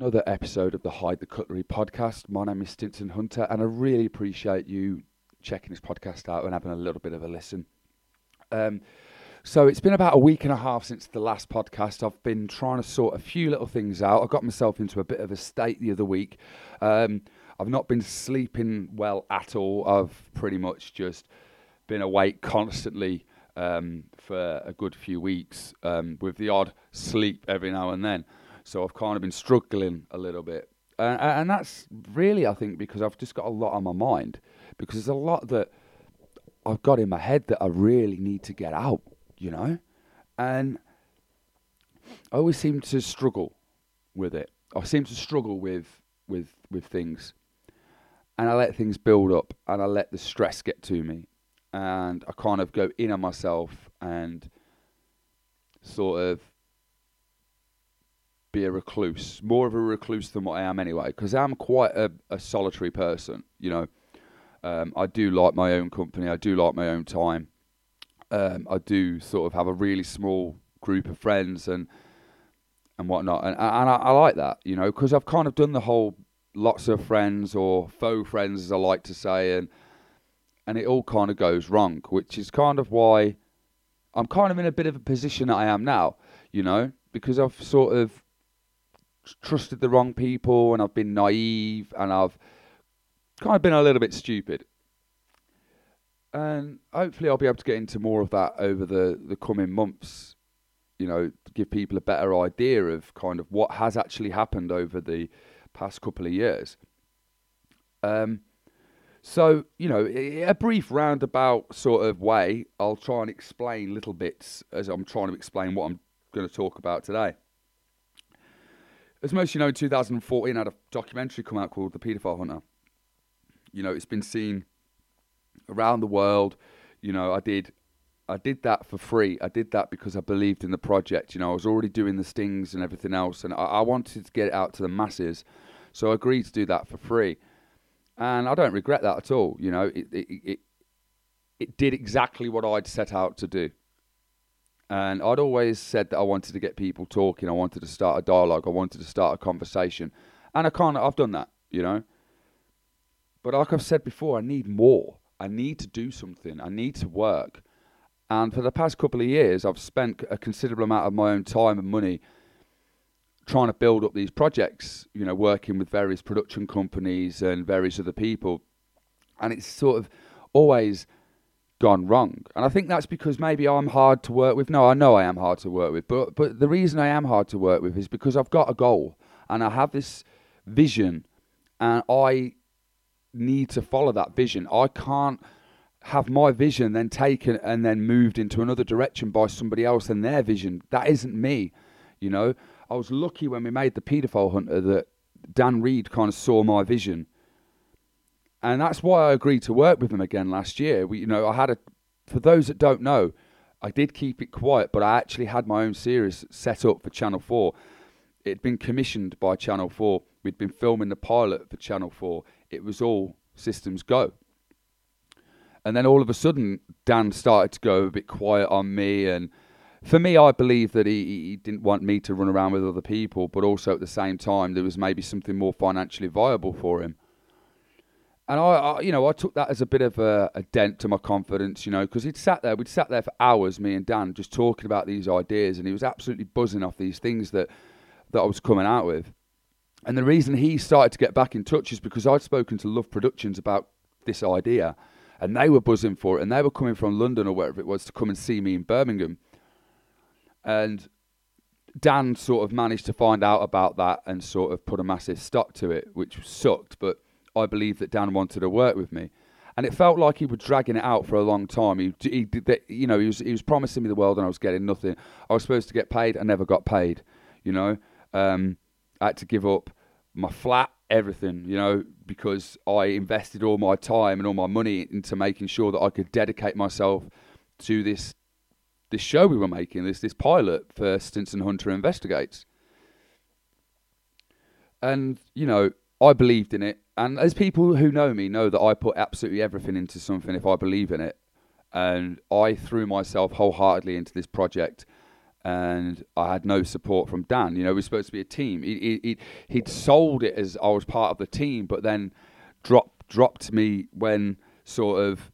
another episode of the Hide the Cutlery podcast. My name is Stinson Hunter, and I really appreciate you checking this podcast out and having a little bit of a listen. Um, so it's been about a week and a half since the last podcast. I've been trying to sort a few little things out. I got myself into a bit of a state the other week. Um, I've not been sleeping well at all. I've pretty much just been awake constantly um, for a good few weeks, um, with the odd sleep every now and then. So I've kind of been struggling a little bit. Uh, and that's really, I think, because I've just got a lot on my mind. Because there's a lot that I've got in my head that I really need to get out, you know? And I always seem to struggle with it. I seem to struggle with, with, with things. And I let things build up and I let the stress get to me. And I kind of go in on myself and sort of be a recluse, more of a recluse than what I am anyway, because I'm quite a, a, solitary person. You know, um, I do like my own company. I do like my own time. Um, I do sort of have a really small group of friends and and whatnot, and and I, I like that. You know, because I've kind of done the whole lots of friends or faux friends, as I like to say, and and it all kind of goes wrong, which is kind of why I'm kind of in a bit of a position that I am now. You know, because I've sort of trusted the wrong people and I've been naive and I've kind of been a little bit stupid. And hopefully, I'll be able to get into more of that over the, the coming months. You know, give people a better idea of kind of what has actually happened over the past couple of years. Um, so, you know, a brief roundabout sort of way, I'll try and explain little bits as I'm trying to explain what I'm going to talk about today as most you know, in 2014, I had a documentary come out called The Paedophile Hunter. You know, it's been seen around the world. You know, I did, I did that for free. I did that because I believed in the project. You know, I was already doing the stings and everything else, and I, I wanted to get it out to the masses. So I agreed to do that for free, and I don't regret that at all. You know, it it it, it did exactly what I'd set out to do. And I'd always said that I wanted to get people talking. I wanted to start a dialogue. I wanted to start a conversation. And I can't, I've done that, you know. But like I've said before, I need more. I need to do something. I need to work. And for the past couple of years, I've spent a considerable amount of my own time and money trying to build up these projects, you know, working with various production companies and various other people. And it's sort of always gone wrong. And I think that's because maybe I'm hard to work with. No, I know I am hard to work with, but but the reason I am hard to work with is because I've got a goal and I have this vision and I need to follow that vision. I can't have my vision then taken and then moved into another direction by somebody else and their vision. That isn't me, you know. I was lucky when we made the paedophile hunter that Dan Reed kind of saw my vision and that's why I agreed to work with him again last year. We, you know, I had a. For those that don't know, I did keep it quiet, but I actually had my own series set up for Channel Four. It'd been commissioned by Channel Four. We'd been filming the pilot for Channel Four. It was all systems go. And then all of a sudden, Dan started to go a bit quiet on me. And for me, I believe that he, he didn't want me to run around with other people, but also at the same time, there was maybe something more financially viable for him and I, I, you know, I took that as a bit of a, a dent to my confidence, you know, because he'd sat there, we'd sat there for hours, me and Dan, just talking about these ideas, and he was absolutely buzzing off these things that that I was coming out with. And the reason he started to get back in touch is because I'd spoken to Love Productions about this idea, and they were buzzing for it, and they were coming from London or wherever it was to come and see me in Birmingham. And Dan sort of managed to find out about that and sort of put a massive stop to it, which sucked, but I believe that Dan wanted to work with me. And it felt like he was dragging it out for a long time. He, he did you know, he was he was promising me the world, and I was getting nothing. I was supposed to get paid, I never got paid. You know, um, I had to give up my flat, everything. You know, because I invested all my time and all my money into making sure that I could dedicate myself to this this show we were making, this this pilot for Stinson Hunter Investigates. And you know, I believed in it, and as people who know me know that I put absolutely everything into something if I believe in it, and I threw myself wholeheartedly into this project, and I had no support from Dan. You know, we are supposed to be a team. He, he, he'd sold it as I was part of the team, but then dropped dropped me when sort of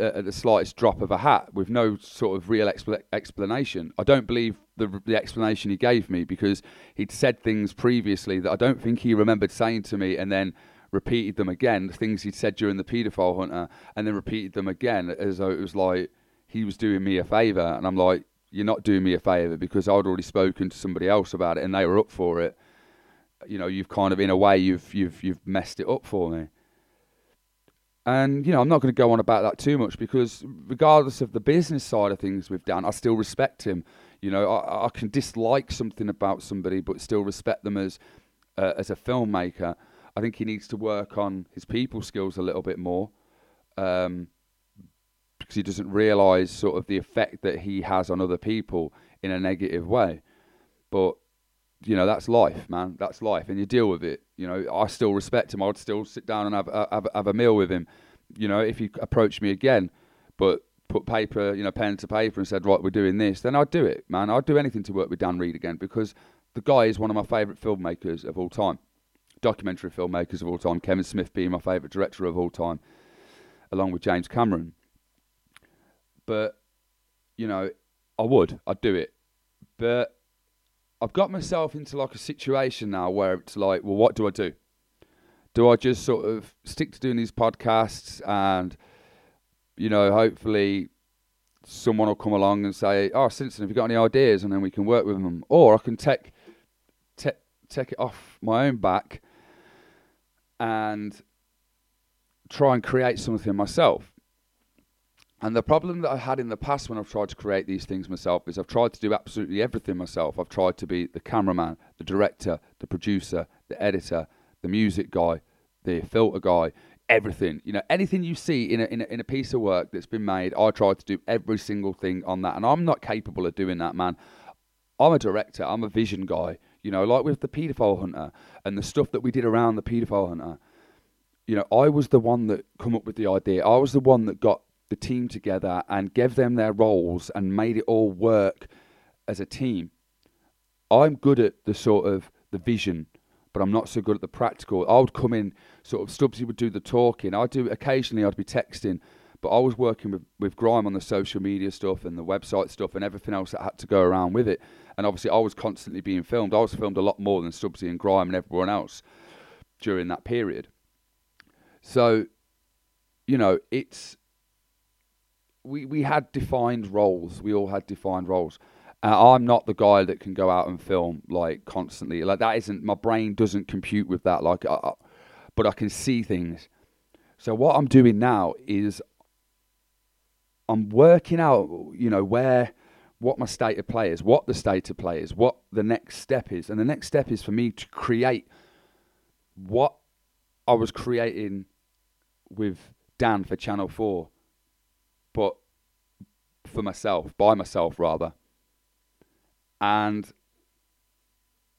at, at, the slightest drop of a hat with no sort of real expl- explanation. I don't believe the, the explanation he gave me because he'd said things previously that I don't think he remembered saying to me and then repeated them again, the things he'd said during the paedophile hunter, and then repeated them again as though it was like he was doing me a favour. And I'm like, you're not doing me a favour because I'd already spoken to somebody else about it and they were up for it. You know, you've kind of in a way you've you've you've messed it up for me. And you know, I'm not going to go on about that too much because regardless of the business side of things with Dan, I still respect him. You know, I, I can dislike something about somebody, but still respect them as uh, as a filmmaker. I think he needs to work on his people skills a little bit more. Um, because he doesn't realize sort of the effect that he has on other people in a negative way. But you know that's life, man. That's life, and you deal with it. You know, I still respect him. I'd still sit down and have have, have a meal with him. You know, if he approached me again, but put paper, you know, pen to paper and said, right, we're doing this, then I'd do it, man. I'd do anything to work with Dan Reed again because the guy is one of my favourite filmmakers of all time, documentary filmmakers of all time. Kevin Smith being my favourite director of all time, along with James Cameron but you know, I would, I'd do it. But I've got myself into like a situation now where it's like, well, what do I do? Do I just sort of stick to doing these podcasts and, you know, hopefully someone will come along and say, oh, Stinson, have you got any ideas? And then we can work with them. Or I can take, take, take it off my own back and try and create something myself. And the problem that I had in the past when I've tried to create these things myself is I've tried to do absolutely everything myself. I've tried to be the cameraman, the director, the producer, the editor, the music guy, the filter guy, everything. You know, anything you see in a, in a, in a piece of work that's been made, I try to do every single thing on that. And I'm not capable of doing that, man. I'm a director, I'm a vision guy. You know, like with the paedophile hunter and the stuff that we did around the paedophile hunter. You know, I was the one that come up with the idea. I was the one that got the team together and gave them their roles and made it all work as a team. I'm good at the sort of the vision, but I'm not so good at the practical. I would come in, sort of Stubbsy would do the talking. I'd do occasionally. I'd be texting, but I was working with with Grime on the social media stuff and the website stuff and everything else that had to go around with it. And obviously, I was constantly being filmed. I was filmed a lot more than Stubbsy and Grime and everyone else during that period. So, you know, it's we, we had defined roles. We all had defined roles. Uh, I'm not the guy that can go out and film like constantly. Like that isn't my brain doesn't compute with that. Like, uh, uh, but I can see things. So what I'm doing now is I'm working out, you know, where what my state of play is, what the state of play is, what the next step is, and the next step is for me to create what I was creating with Dan for Channel Four but for myself, by myself rather. And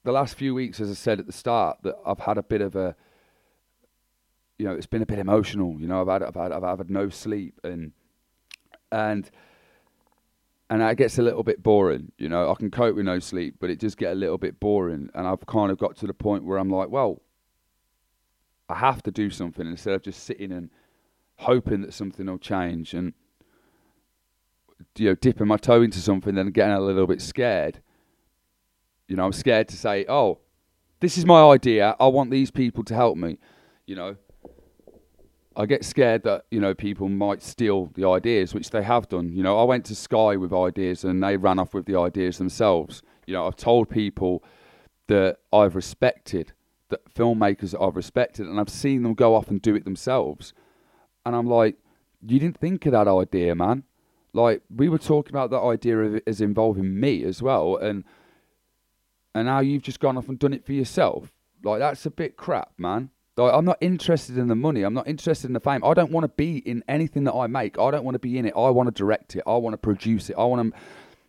the last few weeks, as I said at the start, that I've had a bit of a, you know, it's been a bit emotional. You know, I've had, I've had, I've had no sleep, and and and that gets a little bit boring. You know, I can cope with no sleep, but it just get a little bit boring. And I've kind of got to the point where I'm like, well, I have to do something instead of just sitting and hoping that something will change. And you know, dipping my toe into something and getting a little bit scared. You know, I'm scared to say, oh, this is my idea. I want these people to help me. You know, I get scared that, you know, people might steal the ideas, which they have done. You know, I went to Sky with ideas and they ran off with the ideas themselves. You know, I've told people that I've respected, that filmmakers that I've respected, and I've seen them go off and do it themselves. And I'm like, you didn't think of that idea, man. Like we were talking about that idea of it as involving me as well, and and now you've just gone off and done it for yourself. Like that's a bit crap, man. Like I'm not interested in the money. I'm not interested in the fame. I don't want to be in anything that I make. I don't want to be in it. I want to direct it. I want to produce it. I want to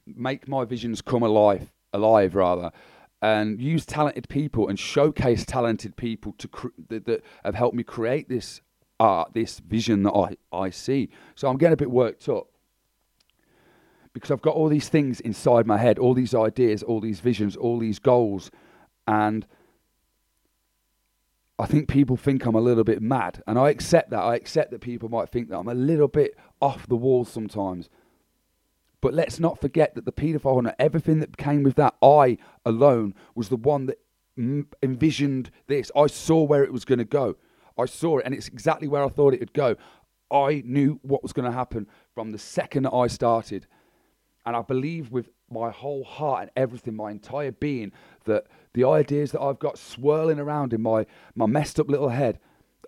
make my visions come alive, alive rather, and use talented people and showcase talented people to cr- that, that have helped me create this art, this vision that I I see. So I'm getting a bit worked up because I've got all these things inside my head, all these ideas, all these visions, all these goals, and I think people think I'm a little bit mad, and I accept that. I accept that people might think that I'm a little bit off the wall sometimes. But let's not forget that the paedophile hunter, everything that came with that, I alone was the one that envisioned this. I saw where it was going to go. I saw it, and it's exactly where I thought it would go. I knew what was going to happen from the second that I started. And I believe with my whole heart and everything, my entire being, that the ideas that I've got swirling around in my, my messed up little head,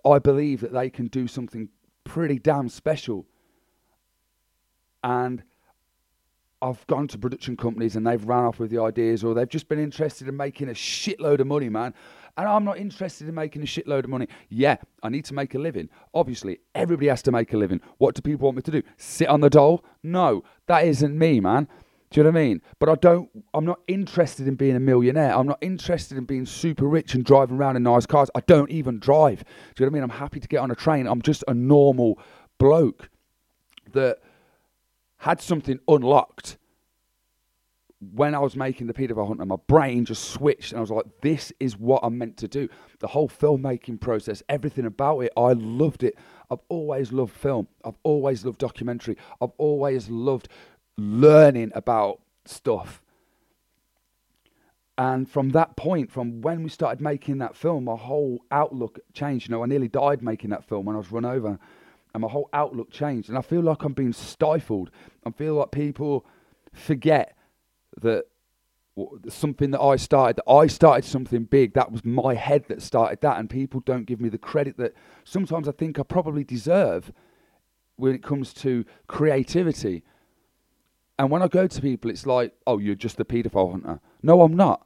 I believe that they can do something pretty damn special. And I've gone to production companies and they've ran off with the ideas, or they've just been interested in making a shitload of money, man. And I'm not interested in making a shitload of money. Yeah, I need to make a living. Obviously, everybody has to make a living. What do people want me to do? Sit on the dole? No, that isn't me, man. Do you know what I mean? But I don't. I'm not interested in being a millionaire. I'm not interested in being super rich and driving around in nice cars. I don't even drive. Do you know what I mean? I'm happy to get on a train. I'm just a normal bloke that had something unlocked when I was making the paedophile hunter. My brain just switched, and I was like, "This is what I'm meant to do." The whole filmmaking process, everything about it, I loved it. I've always loved film. I've always loved documentary. I've always loved learning about stuff. And from that point, from when we started making that film, my whole outlook changed. You know, I nearly died making that film when I was run over, and my whole outlook changed. And I feel like I'm being stifled. I feel like people forget that something that I started, that I started something big. That was my head that started that, and people don't give me the credit that sometimes I think I probably deserve when it comes to creativity. And when I go to people, it's like, oh, you're just the paedophile hunter. No, I'm not.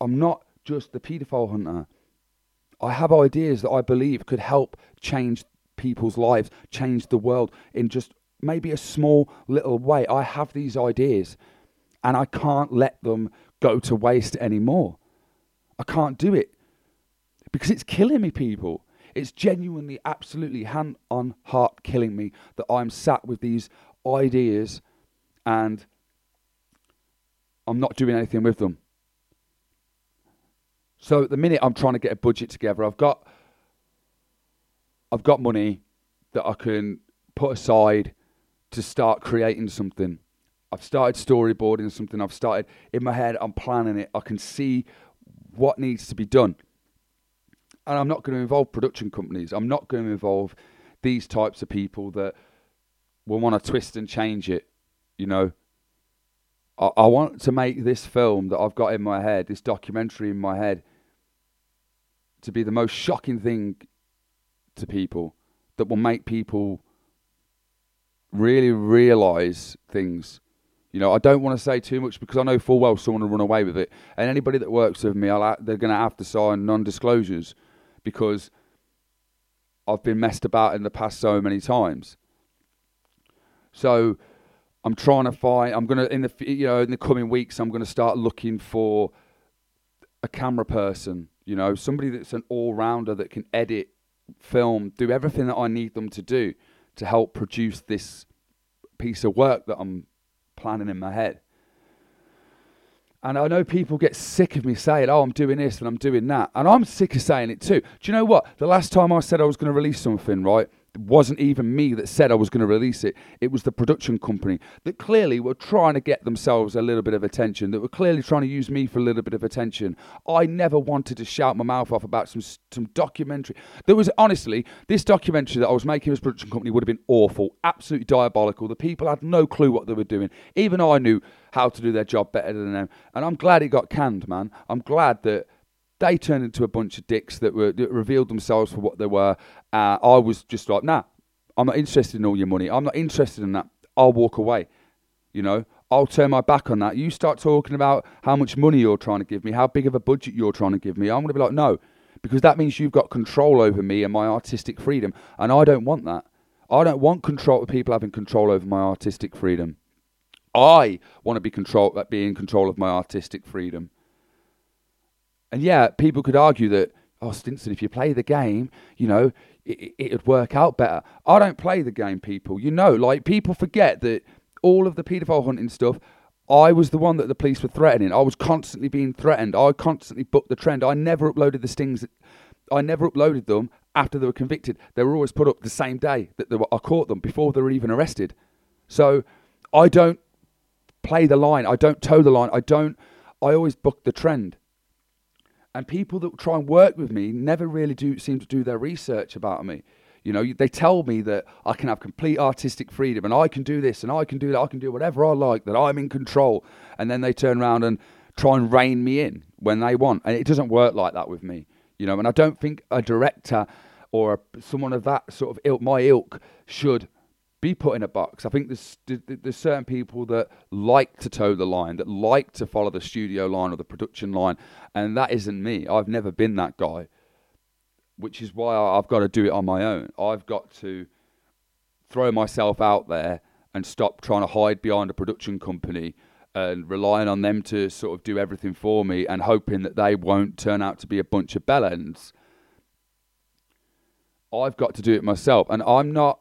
I'm not just the paedophile hunter. I have ideas that I believe could help change people's lives, change the world in just maybe a small little way. I have these ideas and I can't let them go to waste anymore. I can't do it because it's killing me, people. It's genuinely, absolutely hand on heart killing me that I'm sat with these ideas and I'm not doing anything with them. So at the minute I'm trying to get a budget together. I've got I've got money that I can put aside to start creating something. I've started storyboarding something. I've started in my head, I'm planning it. I can see what needs to be done. And I'm not going to involve production companies. I'm not going to involve these types of people that will want to twist and change it you know, I, I want to make this film that I've got in my head, this documentary in my head, to be the most shocking thing to people that will make people really realize things. You know, I don't want to say too much because I know full well someone will run away with it. And anybody that works with me, I'll, they're going to have to sign non disclosures because I've been messed about in the past so many times. So I'm trying to find. I'm gonna in the you know in the coming weeks. I'm gonna start looking for a camera person. You know, somebody that's an all rounder that can edit, film, do everything that I need them to do to help produce this piece of work that I'm planning in my head. And I know people get sick of me saying, oh, I'm doing this and I'm doing that. And I'm sick of saying it too. Do you know what? The last time I said I was going to release something, right? Wasn't even me that said I was going to release it. It was the production company that clearly were trying to get themselves a little bit of attention, that were clearly trying to use me for a little bit of attention. I never wanted to shout my mouth off about some some documentary. There was honestly this documentary that I was making as production company would have been awful, absolutely diabolical. The people had no clue what they were doing. Even I knew how to do their job better than them. And I'm glad it got canned, man. I'm glad that they turned into a bunch of dicks that were that revealed themselves for what they were. Uh, I was just like, nah, I'm not interested in all your money. I'm not interested in that. I'll walk away. You know, I'll turn my back on that. You start talking about how much money you're trying to give me, how big of a budget you're trying to give me. I'm going to be like, no, because that means you've got control over me and my artistic freedom, and I don't want that. I don't want control of people having control over my artistic freedom. I want to be control, be in control of my artistic freedom. And yeah, people could argue that, oh, Stinson, if you play the game, you know, it, it'd work out better. I don't play the game, people. You know, like people forget that all of the paedophile hunting stuff, I was the one that the police were threatening. I was constantly being threatened. I constantly booked the trend. I never uploaded the stings. I never uploaded them after they were convicted. They were always put up the same day that were, I caught them before they were even arrested. So I don't play the line. I don't toe the line. I don't. I always book the trend. And people that try and work with me never really do seem to do their research about me. You know, they tell me that I can have complete artistic freedom and I can do this and I can do that, I can do whatever I like, that I'm in control. And then they turn around and try and rein me in when they want. And it doesn't work like that with me. You know, and I don't think a director or someone of that sort of ilk, my ilk, should be put in a box. I think there's there's certain people that like to toe the line, that like to follow the studio line or the production line, and that isn't me. I've never been that guy which is why I've got to do it on my own. I've got to throw myself out there and stop trying to hide behind a production company and relying on them to sort of do everything for me and hoping that they won't turn out to be a bunch of bellends. I've got to do it myself. And I'm not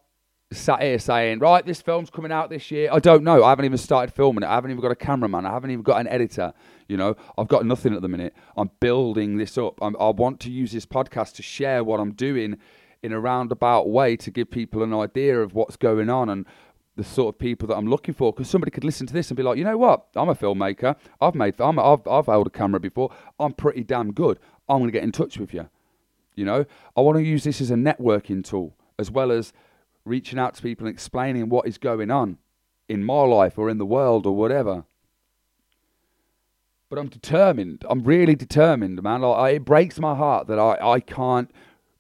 sat here saying, right, this film's coming out this year. I don't know. I haven't even started filming it. I haven't even got a cameraman. I haven't even got an editor. You know, I've got nothing at the minute. I'm building this up. I'm, I want to use this podcast to share what I'm doing in a roundabout way to give people an idea of what's going on and the sort of people that I'm looking for. Because somebody could listen to this and be like, you know what? I'm a filmmaker. I've made. I'm, I've I've held a camera before. I'm pretty damn good. I'm going to get in touch with you. You know, I want to use this as a networking tool as well as reaching out to people and explaining what is going on in my life or in the world or whatever. But I'm determined. I'm really determined, man. Like, I, it breaks my heart that I, I can't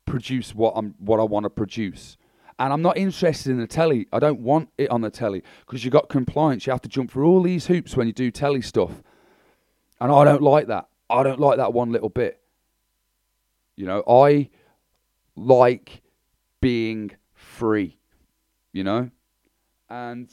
produce what I'm what I want to produce. And I'm not interested in the telly. I don't want it on the telly because you've got compliance. You have to jump through all these hoops when you do telly stuff. And I don't like that. I don't like that one little bit. You know, I like being free, you know? And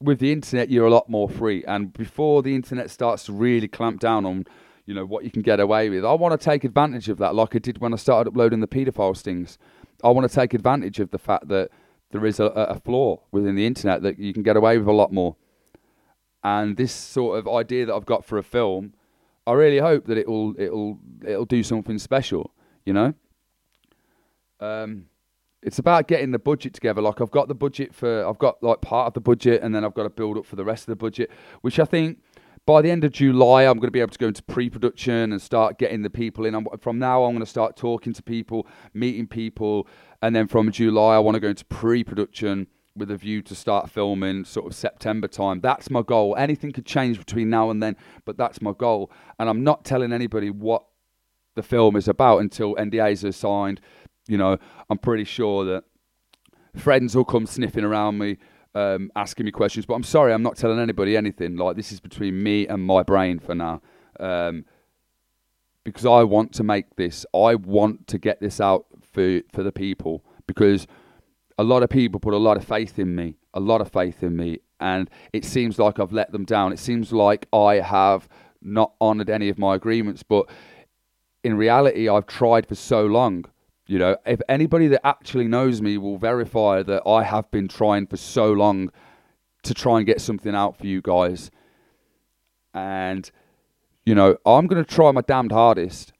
with the internet, you're a lot more free. And before the internet starts to really clamp down on, you know, what you can get away with, I want to take advantage of that, like I did when I started uploading the paedophile stings. I want to take advantage of the fact that there is a, a flaw within the internet that you can get away with a lot more. And this sort of idea that I've got for a film, I really hope that it will it'll it'll do something special, you know. Um, it's about getting the budget together. Like I've got the budget for, I've got like part of the budget, and then I've got to build up for the rest of the budget, which I think by the end of July I'm going to be able to go into pre-production and start getting the people in. I'm, from now I'm going to start talking to people, meeting people, and then from July I want to go into pre-production with a view to start filming sort of September time. That's my goal. Anything could change between now and then, but that's my goal. And I'm not telling anybody what the film is about until NDAs are signed you know, I'm pretty sure that friends will come sniffing around me, um, asking me questions. But I'm sorry, I'm not telling anybody anything. Like this is between me and my brain for now, um, because I want to make this. I want to get this out for for the people because a lot of people put a lot of faith in me, a lot of faith in me, and it seems like I've let them down. It seems like I have not honoured any of my agreements, but in reality, I've tried for so long you know, if anybody that actually knows me will verify that I have been trying for so long to try and get something out for you guys. And, you know, I'm going to try my damned hardest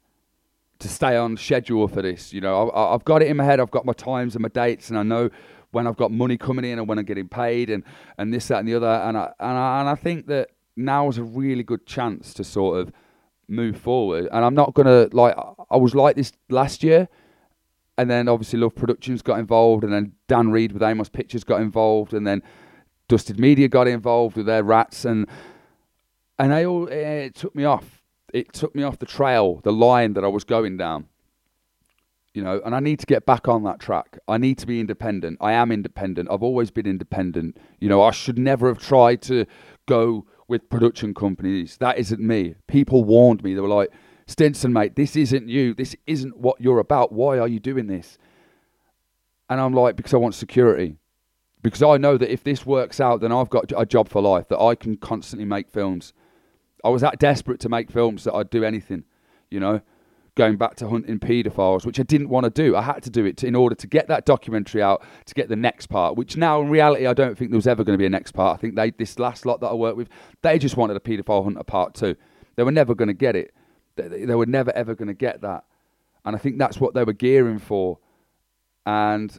to stay on schedule for this. You know, I, have got it in my head. I've got my times and my dates, and I know when I've got money coming in and when I'm getting paid, and, and this, that, and the other. And I, and I, and I think that now is a really good chance to sort of move forward. And I'm not going to, like, I was like this last year and then obviously Love Productions got involved, and then Dan Reed with Amos Pictures got involved, and then Dusted Media got involved with their rats, and and they all it took me off. It took me off the trail, the line that I was going down. You know, and I need to get back on that track. I need to be independent. I am independent. I've always been independent. You know, I should never have tried to go with production companies. That isn't me. People warned me. They were like, Stinson, mate, this isn't you. This isn't what you're about. Why are you doing this? And I'm like, because I want security. Because I know that if this works out, then I've got a job for life, that I can constantly make films. I was that desperate to make films that I'd do anything, you know, going back to hunting paedophiles, which I didn't want to do. I had to do it to, in order to get that documentary out, to get the next part, which now in reality, I don't think there was ever going to be a next part. I think they, this last lot that I worked with, they just wanted a paedophile hunter part two. They were never going to get it. They, they were never ever going to get that. And I think that's what they were gearing for. And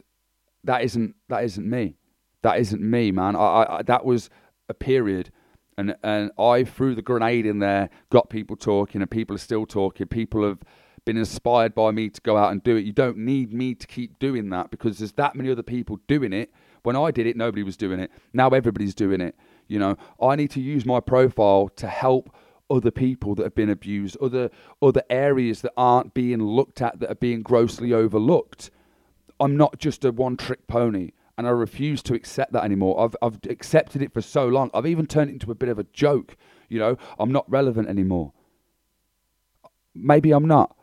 that isn't, that isn't me. That isn't me, man. I, I, that was a period and and I threw the grenade in there, got people talking, and people are still talking. People have been inspired by me to go out and do it. You don't need me to keep doing that because there's that many other people doing it. When I did it, nobody was doing it. Now everybody's doing it. You know, I need to use my profile to help other people that have been abused, other other areas that aren't being looked at that are being grossly overlooked. I'm not just a one trick pony and I refuse to accept that anymore. I've I've accepted it for so long. I've even turned it into a bit of a joke. You know, I'm not relevant anymore. Maybe I'm not,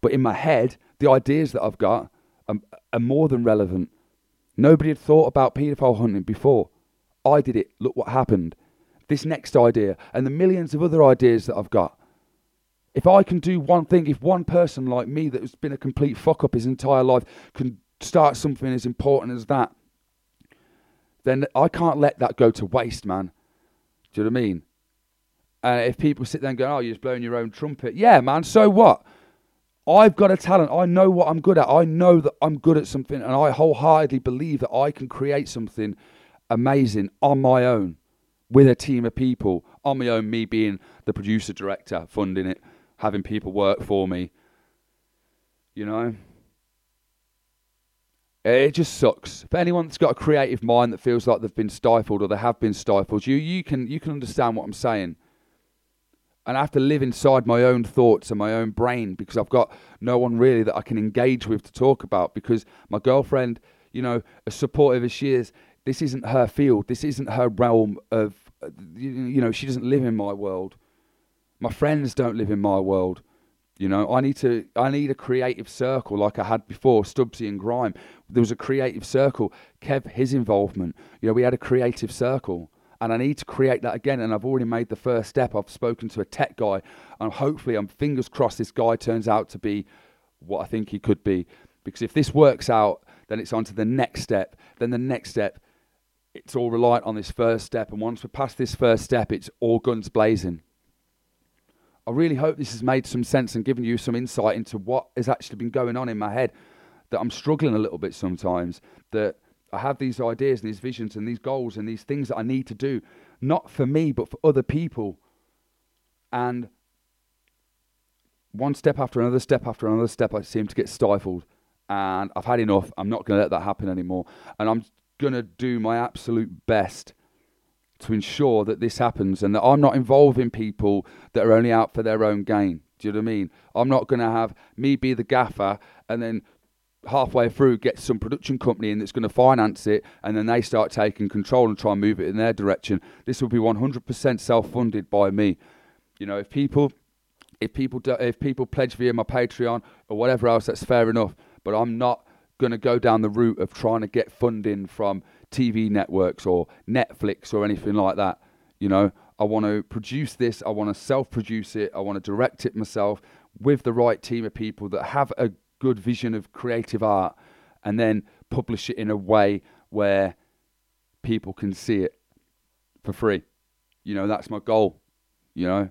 but in my head, the ideas that I've got are, are more than relevant. Nobody had thought about paedophile hunting before. I did it. Look what happened. This next idea and the millions of other ideas that I've got. If I can do one thing, if one person like me that has been a complete fuck up his entire life can start something as important as that, then I can't let that go to waste, man. Do you know what I mean? And if people sit there and go, oh, you're just blowing your own trumpet. Yeah, man, so what? I've got a talent. I know what I'm good at. I know that I'm good at something, and I wholeheartedly believe that I can create something amazing on my own with a team of people, on my own, me being the producer, director, funding it, having people work for me. You know? It just sucks. For anyone that's got a creative mind that feels like they've been stifled or they have been stifled, you you can you can understand what I'm saying. And I have to live inside my own thoughts and my own brain because I've got no one really that I can engage with to talk about because my girlfriend, you know, as supportive as she is, this isn't her field. This isn't her realm of you know, she doesn't live in my world. My friends don't live in my world. You know, I need to I need a creative circle like I had before, Stubbsy and Grime. There was a creative circle. Kev, his involvement. You know, we had a creative circle. And I need to create that again. And I've already made the first step. I've spoken to a tech guy, and hopefully, I'm fingers crossed this guy turns out to be what I think he could be. Because if this works out, then it's on to the next step. Then the next step, it's all reliant on this first step. And once we're past this first step, it's all guns blazing. I really hope this has made some sense and given you some insight into what has actually been going on in my head. That I'm struggling a little bit sometimes. That I have these ideas and these visions and these goals and these things that I need to do, not for me, but for other people. And one step after another step after another step, I seem to get stifled. And I've had enough. I'm not going to let that happen anymore. And I'm going to do my absolute best to ensure that this happens and that I'm not involving people that are only out for their own gain. Do you know what I mean? I'm not going to have me be the gaffer and then halfway through get some production company in that's going to finance it and then they start taking control and try and move it in their direction. This will be 100% self-funded by me. You know, if people if people do, if people pledge via my Patreon or whatever else, that's fair enough. But I'm not going to go down the route of trying to get funding from TV networks or Netflix or anything like that. You know, I want to produce this, I want to self produce it, I want to direct it myself with the right team of people that have a good vision of creative art and then publish it in a way where people can see it for free. You know, that's my goal, you know.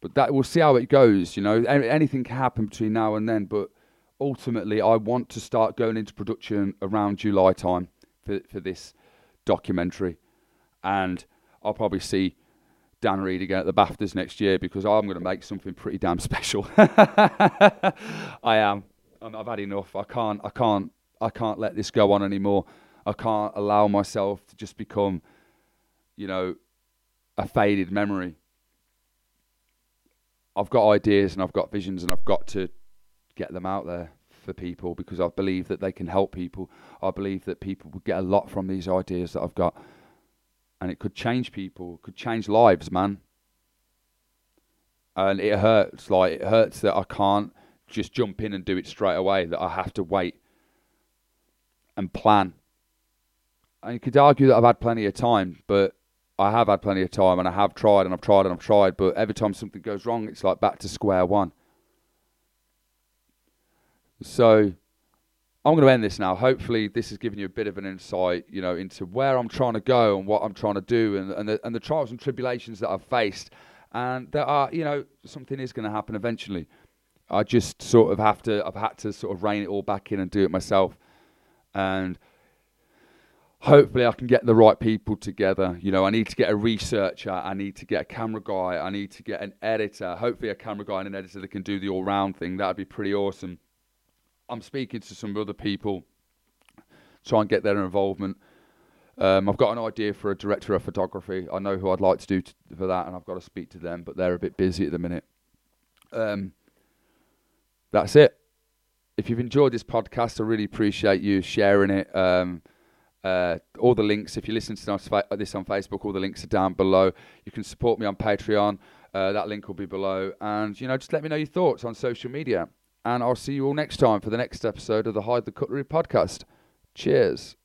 But that we'll see how it goes, you know. Anything can happen between now and then, but ultimately I want to start going into production around July time for, for this documentary. And I'll probably see Dan Reed again at the BAFTAs next year because I'm going to make something pretty damn special. I am. I've had enough. I can't. I can't. I can't let this go on anymore. I can't allow myself to just become, you know, a faded memory. I've got ideas and I've got visions and I've got to get them out there for people because I believe that they can help people. I believe that people would get a lot from these ideas that I've got. And it could change people, could change lives, man. And it hurts. Like, it hurts that I can't just jump in and do it straight away, that I have to wait and plan. And you could argue that I've had plenty of time, but I have had plenty of time and I have tried and I've tried and I've tried, but every time something goes wrong, it's like back to square one. So I'm going to end this now. Hopefully, this has given you a bit of an insight, you know, into where I'm trying to go and what I'm trying to do, and and the, and the trials and tribulations that I've faced, and there are, you know, something is going to happen eventually. I just sort of have to. I've had to sort of rein it all back in and do it myself, and hopefully I can get the right people together. You know, I need to get a researcher, I need to get a camera guy, I need to get an editor. Hopefully, a camera guy and an editor that can do the all round thing. That'd be pretty awesome. I'm speaking to some other people, try and get their involvement. Um, I've got an idea for a director of photography. I know who I'd like to do t- for that, and I've got to speak to them, but they're a bit busy at the minute. Um, that's it. If you've enjoyed this podcast, I really appreciate you sharing it. Um, uh, all the links, if you listen to this on Facebook, all the links are down below. You can support me on Patreon. Uh, that link will be below. And, you know, just let me know your thoughts on social media. And I'll see you all next time for the next episode of the Hide the Cutlery podcast. Cheers.